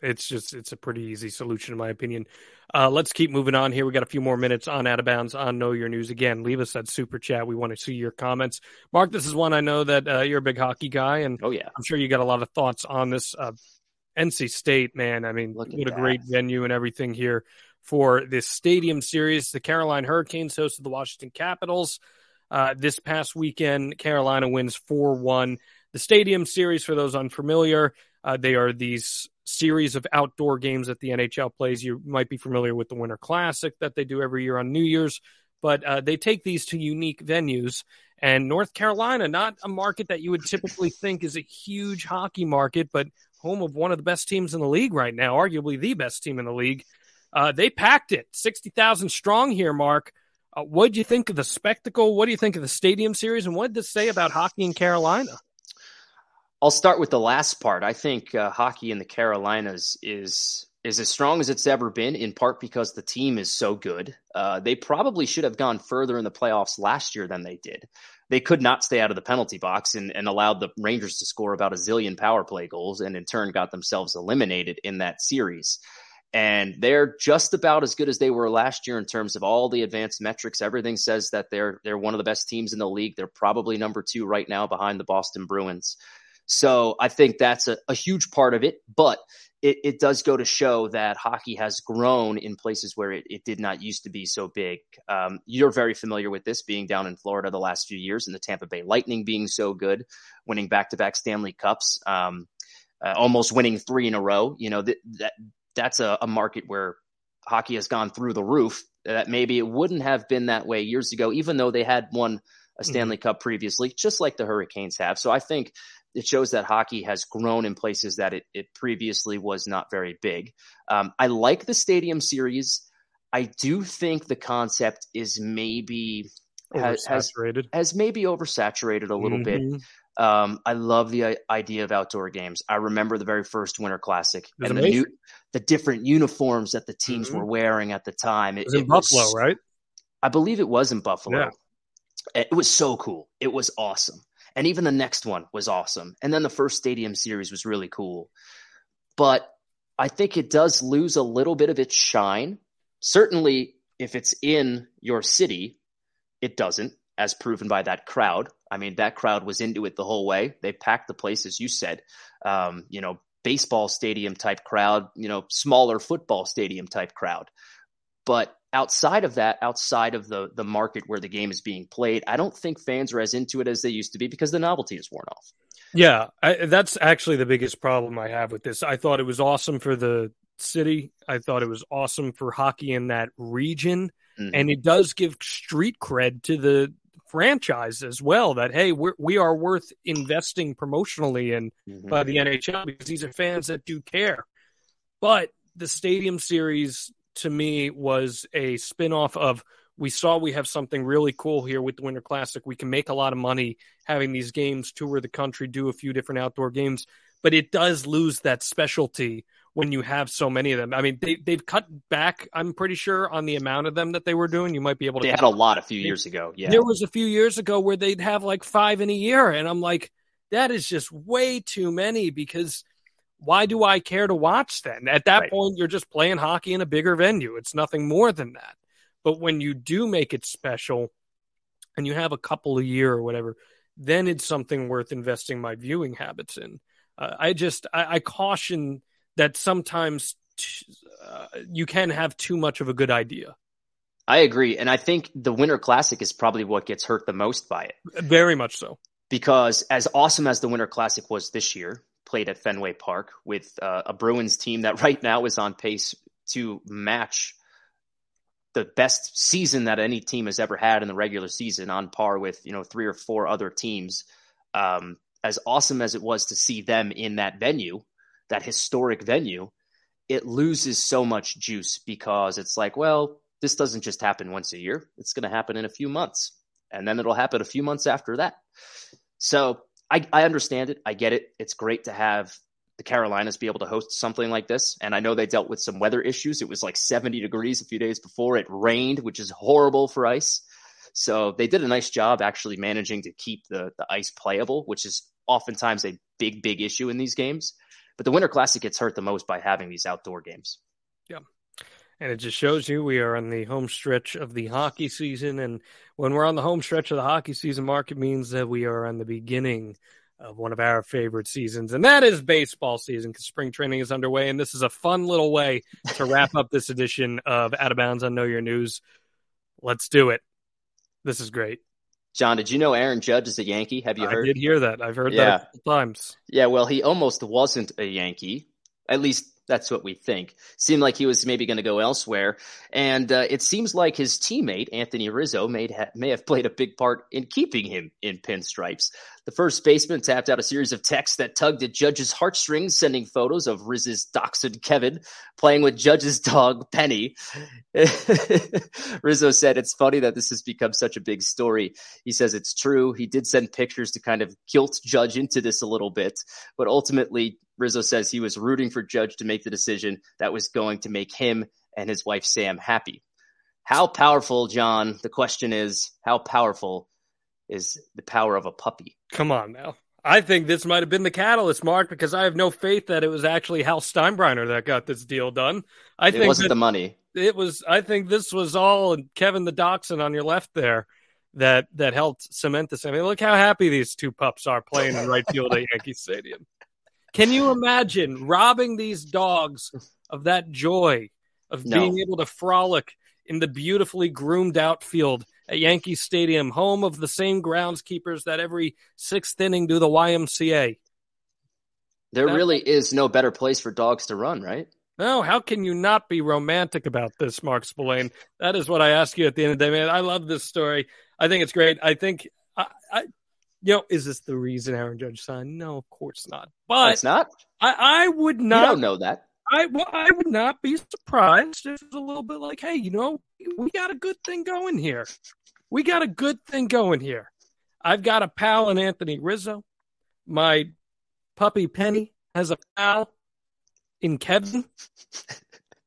It's just it's a pretty easy solution in my opinion. Uh, let's keep moving on here. We got a few more minutes on out of bounds on Know Your News. Again, leave us that super chat. We want to see your comments. Mark, this is one I know that uh, you're a big hockey guy, and Oh yeah. I'm sure you got a lot of thoughts on this. Uh, NC State, man. I mean, Look what a that. great venue and everything here for this stadium series. The Carolina Hurricanes hosted the Washington Capitals uh, this past weekend. Carolina wins 4 1. The stadium series, for those unfamiliar, uh, they are these series of outdoor games that the NHL plays. You might be familiar with the Winter Classic that they do every year on New Year's, but uh, they take these to unique venues. And North Carolina, not a market that you would typically think is a huge hockey market, but home of one of the best teams in the league right now, arguably the best team in the league. Uh, they packed it, 60,000 strong here, Mark. Uh, what do you think of the spectacle? What do you think of the stadium series? And what did this say about hockey in Carolina? I'll start with the last part. I think uh, hockey in the Carolinas is is as strong as it's ever been, in part because the team is so good. Uh, they probably should have gone further in the playoffs last year than they did. They could not stay out of the penalty box and, and allowed the Rangers to score about a zillion power play goals, and in turn got themselves eliminated in that series. And they're just about as good as they were last year in terms of all the advanced metrics. Everything says that they're they're one of the best teams in the league. They're probably number two right now behind the Boston Bruins. So I think that's a, a huge part of it, but it, it does go to show that hockey has grown in places where it, it did not used to be so big. Um, you're very familiar with this being down in Florida the last few years and the Tampa Bay Lightning being so good, winning back to back Stanley Cups, um, uh, almost winning three in a row. You know, th- that that's a, a market where hockey has gone through the roof. That maybe it wouldn't have been that way years ago, even though they had won a Stanley Cup previously, just like the Hurricanes have. So I think it shows that hockey has grown in places that it, it previously was not very big. Um, I like the stadium series. I do think the concept is maybe has, has Oversaturated. has maybe oversaturated a little bit. Mhm. Um, I love the idea of outdoor games. I remember the very first Winter Classic It was and the new, the different uniforms that the teams Mhm. were wearing at the time. It was in Buffalo, right? I believe it was in Buffalo. Yeah. It was so cool. It was awesome. And even the next one was awesome. And then the first Stadium Series was really cool. But I think it does lose a little bit of its shine. Certainly, if it's in your city, it doesn't, as proven by that crowd. I mean, that crowd was into it the whole way. They packed the place, as you said. Um, you know, baseball stadium type crowd, you know, smaller football stadium type crowd. But outside of that, outside of the the market where the game is being played, I don't think fans are as into it as they used to be because the novelty is worn off. Yeah, I, that's actually the biggest problem I have with this. I thought it was awesome for the city. I thought it was awesome for hockey in that region, mm-hmm. and it does give street cred to the franchise as well. That hey, we're, we are worth investing promotionally in mm-hmm. by the NHL because these are fans that do care. But the Stadium Series to me was a spinoff of we saw we have something really cool here with the Winter Classic. We can make a lot of money having these games tour the country, do a few different outdoor games, but it does lose that specialty when you have so many of them. I mean, they they've cut back. I'm pretty sure on the amount of them that they were doing. You might be able to. They had a lot a few years ago. Yeah, there was a few years ago where they'd have like five in a year, and I'm like, that is just way too many because why do I care to watch then? At that right. point, you're just playing hockey in a bigger venue. It's nothing more than that. But when you do make it special and you have a couple a year or whatever, then it's something worth investing my viewing habits in. Uh, I just, I, I, caution that sometimes t- uh, you can have too much of a good idea. I agree. And I think the Winter Classic is probably what gets hurt the most by it. Very much so. Because as awesome as the Winter Classic was this year, played at Fenway Park with uh, a Bruins team that right now is on pace to match the best season that any team has ever had in the regular season, on par with you know three or four other teams. Um, as awesome as it was to see them in that venue, that historic venue, it loses so much juice because it's like, well, this doesn't just happen once a year; it's going to happen in a few months, and then it'll happen a few months after that. So I, I understand it. I get it. It's great to have the Carolinas be able to host something like this. And I know they dealt with some weather issues. It was like 70 degrees a few days before. It rained, which is horrible for ice. So they did a nice job actually managing to keep the, the ice playable, which is oftentimes a big, big issue in these games. But the Winter Classic gets hurt the most by having these outdoor games. Yeah. And it just shows you we are on the home stretch of the hockey season. And when we're on the home stretch of the hockey season, Mark, it means that we are on the beginning of one of our favorite seasons, and that is baseball season because spring training is underway. And this is a fun little way to wrap up this edition of Out of Bounds on Know Your News. Let's do it. This is great. Jon, did you know Aaron Judge is a Yankee? Have you heard? I did hear that. I've heard yeah. that times. Yeah, well, he almost wasn't a Yankee. At least that's what we think. Seemed like he was maybe going to go elsewhere, and uh, it seems like his teammate Anthony Rizzo ha- may have played a big part in keeping him in pinstripes. The first baseman tapped out a series of texts that tugged at Judge's heartstrings, sending photos of Riz's dachshund Kevin playing with Judge's dog Penny. Rizzo said, "It's funny that this has become such a big story." He says it's true. He did send pictures to kind of guilt Judge into this a little bit, but ultimately Rizzo says he was rooting for Judge to make the decision that was going to make him and his wife Sam happy. How powerful, Jon? The question is, how powerful is the power of a puppy? Come on now. I think this might have been the catalyst, Mark, because I have no faith that it was actually Hal Steinbrenner that got this deal done. I think it think wasn't the money. It was. I think this was all Kevin the Dachshund on your left there that that helped cement this. I mean, look how happy these two pups are playing in right field at Yankee Stadium. Can you imagine robbing these dogs of that joy of no. being able to frolic in the beautifully groomed outfield at Yankee Stadium, home of the same groundskeepers that every sixth inning do the YMCA? There that, really is no better place for dogs to run, right? No, how can you not be romantic about this, Mark Spillane? That is what I ask you at the end of the day, man. I love this story. I think it's great. I think I, I you know, is this the reason Aaron Judge signed? No, of course not. But it's not. I, I would not. You don't know that. I well, I would not be surprised if it's a little bit like, hey, you know, we got a good thing going here. We got a good thing going here. I've got a pal in Anthony Rizzo. My puppy Penny has a pal in Kevin,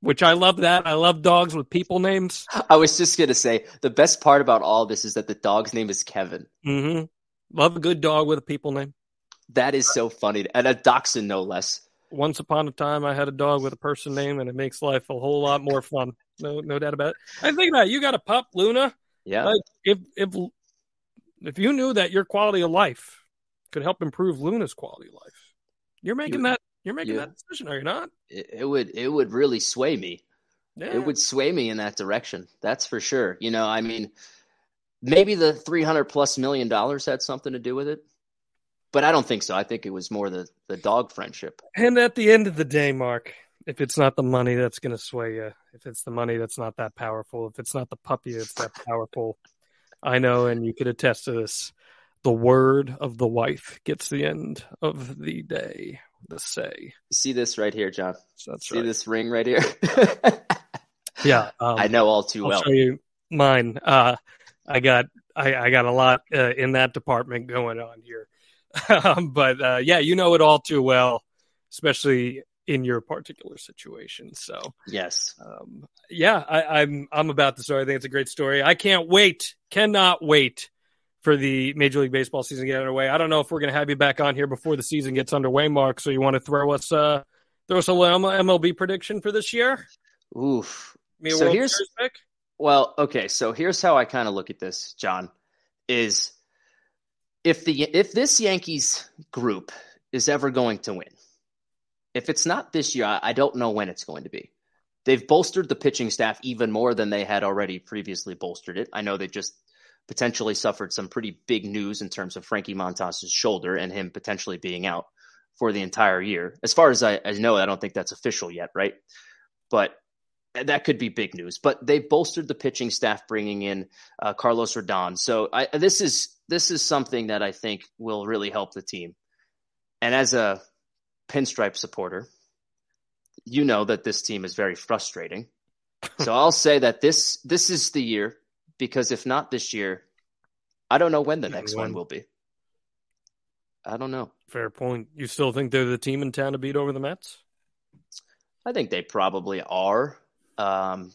which I love that. I love dogs with people names. I was just gonna say the best part about all this is that the dog's name is Kevin. Mm-hmm. Love a good dog with a people name. That is so funny. And a dachshund, no less. Once upon a time, I had a dog with a person name, and it makes life a whole lot more fun. No, no doubt about it. I think about it. You got a pup, Luna. Yeah. Like if if if you knew that your quality of life could help improve Luna's quality of life, you're making You- that you're making you- that decision, are you not? It, it would it would really sway me. Yeah. It would sway me in that direction. That's for sure. You know, I mean, maybe the 300 plus million dollars had something to do with it. But I don't think so. I think it was more the the dog friendship. And at the end of the day, Mark, if it's not the money that's going to sway you, if it's the money that's not that powerful, if it's not the puppy that's that powerful, I know, and you could attest to this. The word of the wife gets the end of the day. The say. See this right here, Jon. That's See right. this ring right here. Yeah, um, I know all too I'll well. show you mine. Uh, I got I, I got a lot uh, in that department going on here, um, but uh, yeah, you know it all too well, especially in your particular situation. So Yes. um, yeah, I, I'm I'm about the story. I think it's a great story. I can't wait, cannot wait for the Major League Baseball season to get underway. I don't know if we're going to have you back on here before the season gets underway, Mark. So you want to throw us uh throw us a little MLB prediction for this year? Oof. Me So here's- pick? Well, okay, so here's how I kind of look at this, Jon. Is if the if this Yankees group is ever going to win, if it's not this year, I don't know when it's going to be. They've bolstered the pitching staff even more than they had already previously bolstered it. I know they just potentially suffered some pretty big news in terms of Frankie Montas's shoulder and him potentially being out for the entire year. As far as I, I know, I don't think that's official yet, right? But that could be big news. But they bolstered the pitching staff, bringing in uh, Carlos Rodon. So I, this is this is something that I think will really help the team. And as a pinstripe supporter, you know that this team is very frustrating. so I'll say that this this is the year because if not this year, I don't know when the next when. one will be. I don't know. Fair point. You still think they're the team in town to beat over the Mets? I think they probably are. Um,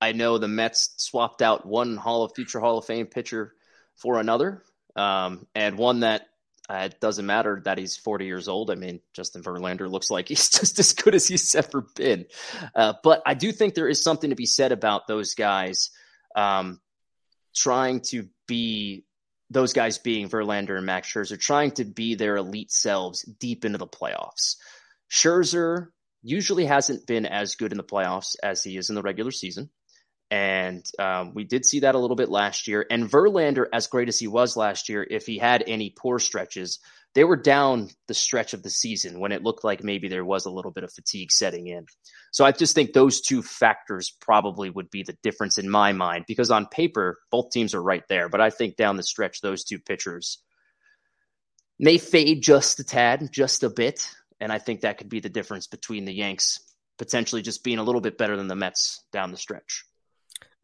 I know the Mets swapped out one Hall of Future Hall of Fame pitcher for another, um, and one that uh, it doesn't matter that he's 40 years old. I mean, Justin Verlander looks like he's just as good as he's ever been. Uh, but I do think there is something to be said about those guys um, trying to be those guys being Verlander and Max Scherzer, trying to be their elite selves deep into the playoffs. Scherzer usually hasn't been as good in the playoffs as he is in the regular season. And um, we did see that a little bit last year. And Verlander, as great as he was last year, if he had any poor stretches, they were down the stretch of the season when it looked like maybe there was a little bit of fatigue setting in. So I just think those two factors probably would be the difference in my mind because on paper, both teams are right there. But I think down the stretch, those two pitchers may fade just a tad, just a bit. And I think that could be the difference between the Yanks potentially just being a little bit better than the Mets down the stretch.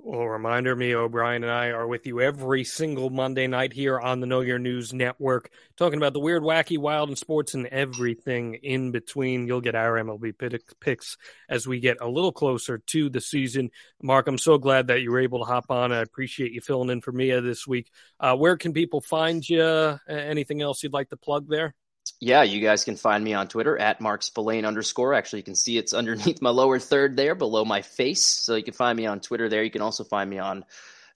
Well, reminder me, O'Brien and I are with you every single Monday night here on the Know Your News Network, talking about the weird, wacky, wild, and sports and everything in between. You'll get our MLB picks as we get a little closer to the season. Mark, I'm so glad that you were able to hop on. I appreciate you filling in for Mia this week. Uh, where can people find you? Anything else you'd like to plug there? Yeah, you guys can find me on Twitter at Mark Spillane underscore. Actually, you can see it's underneath my lower third there, below my face. So you can find me on Twitter there. You can also find me on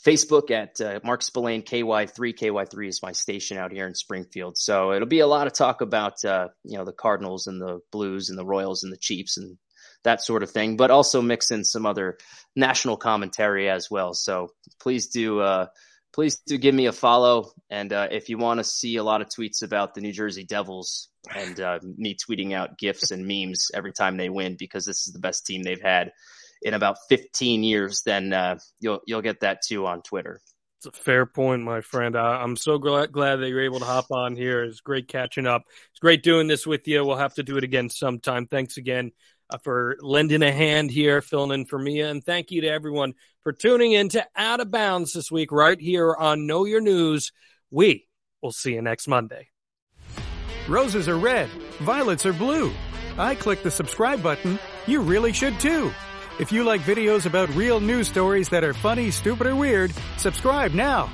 Facebook at uh, Mark Spillane KY3. KY3 is my station out here in Springfield. So it'll be a lot of talk about uh, you know the Cardinals and the Blues and the Royals and the Chiefs and that sort of thing, but also mix in some other national commentary as well. So please do uh, please do give me a follow. And uh, if you want to see a lot of tweets about the New Jersey Devils and uh, me tweeting out gifs and memes every time they win because this is the best team they've had in about 15 years, then uh, you'll you'll get that too on Twitter. It's a fair point, my friend. Uh, I'm so glad, glad that you're able to hop on here. It's great catching up. It's great doing this with you. We'll have to do it again sometime. Thanks again uh, for lending a hand here, filling in for Mia. And thank you to everyone for tuning in to Out of Bounds this week, right here on Know Your News. We will see you next Monday. Roses are red, violets are blue. I click the subscribe button. You really should too. If you like videos about real news stories that are funny, stupid, or weird, subscribe now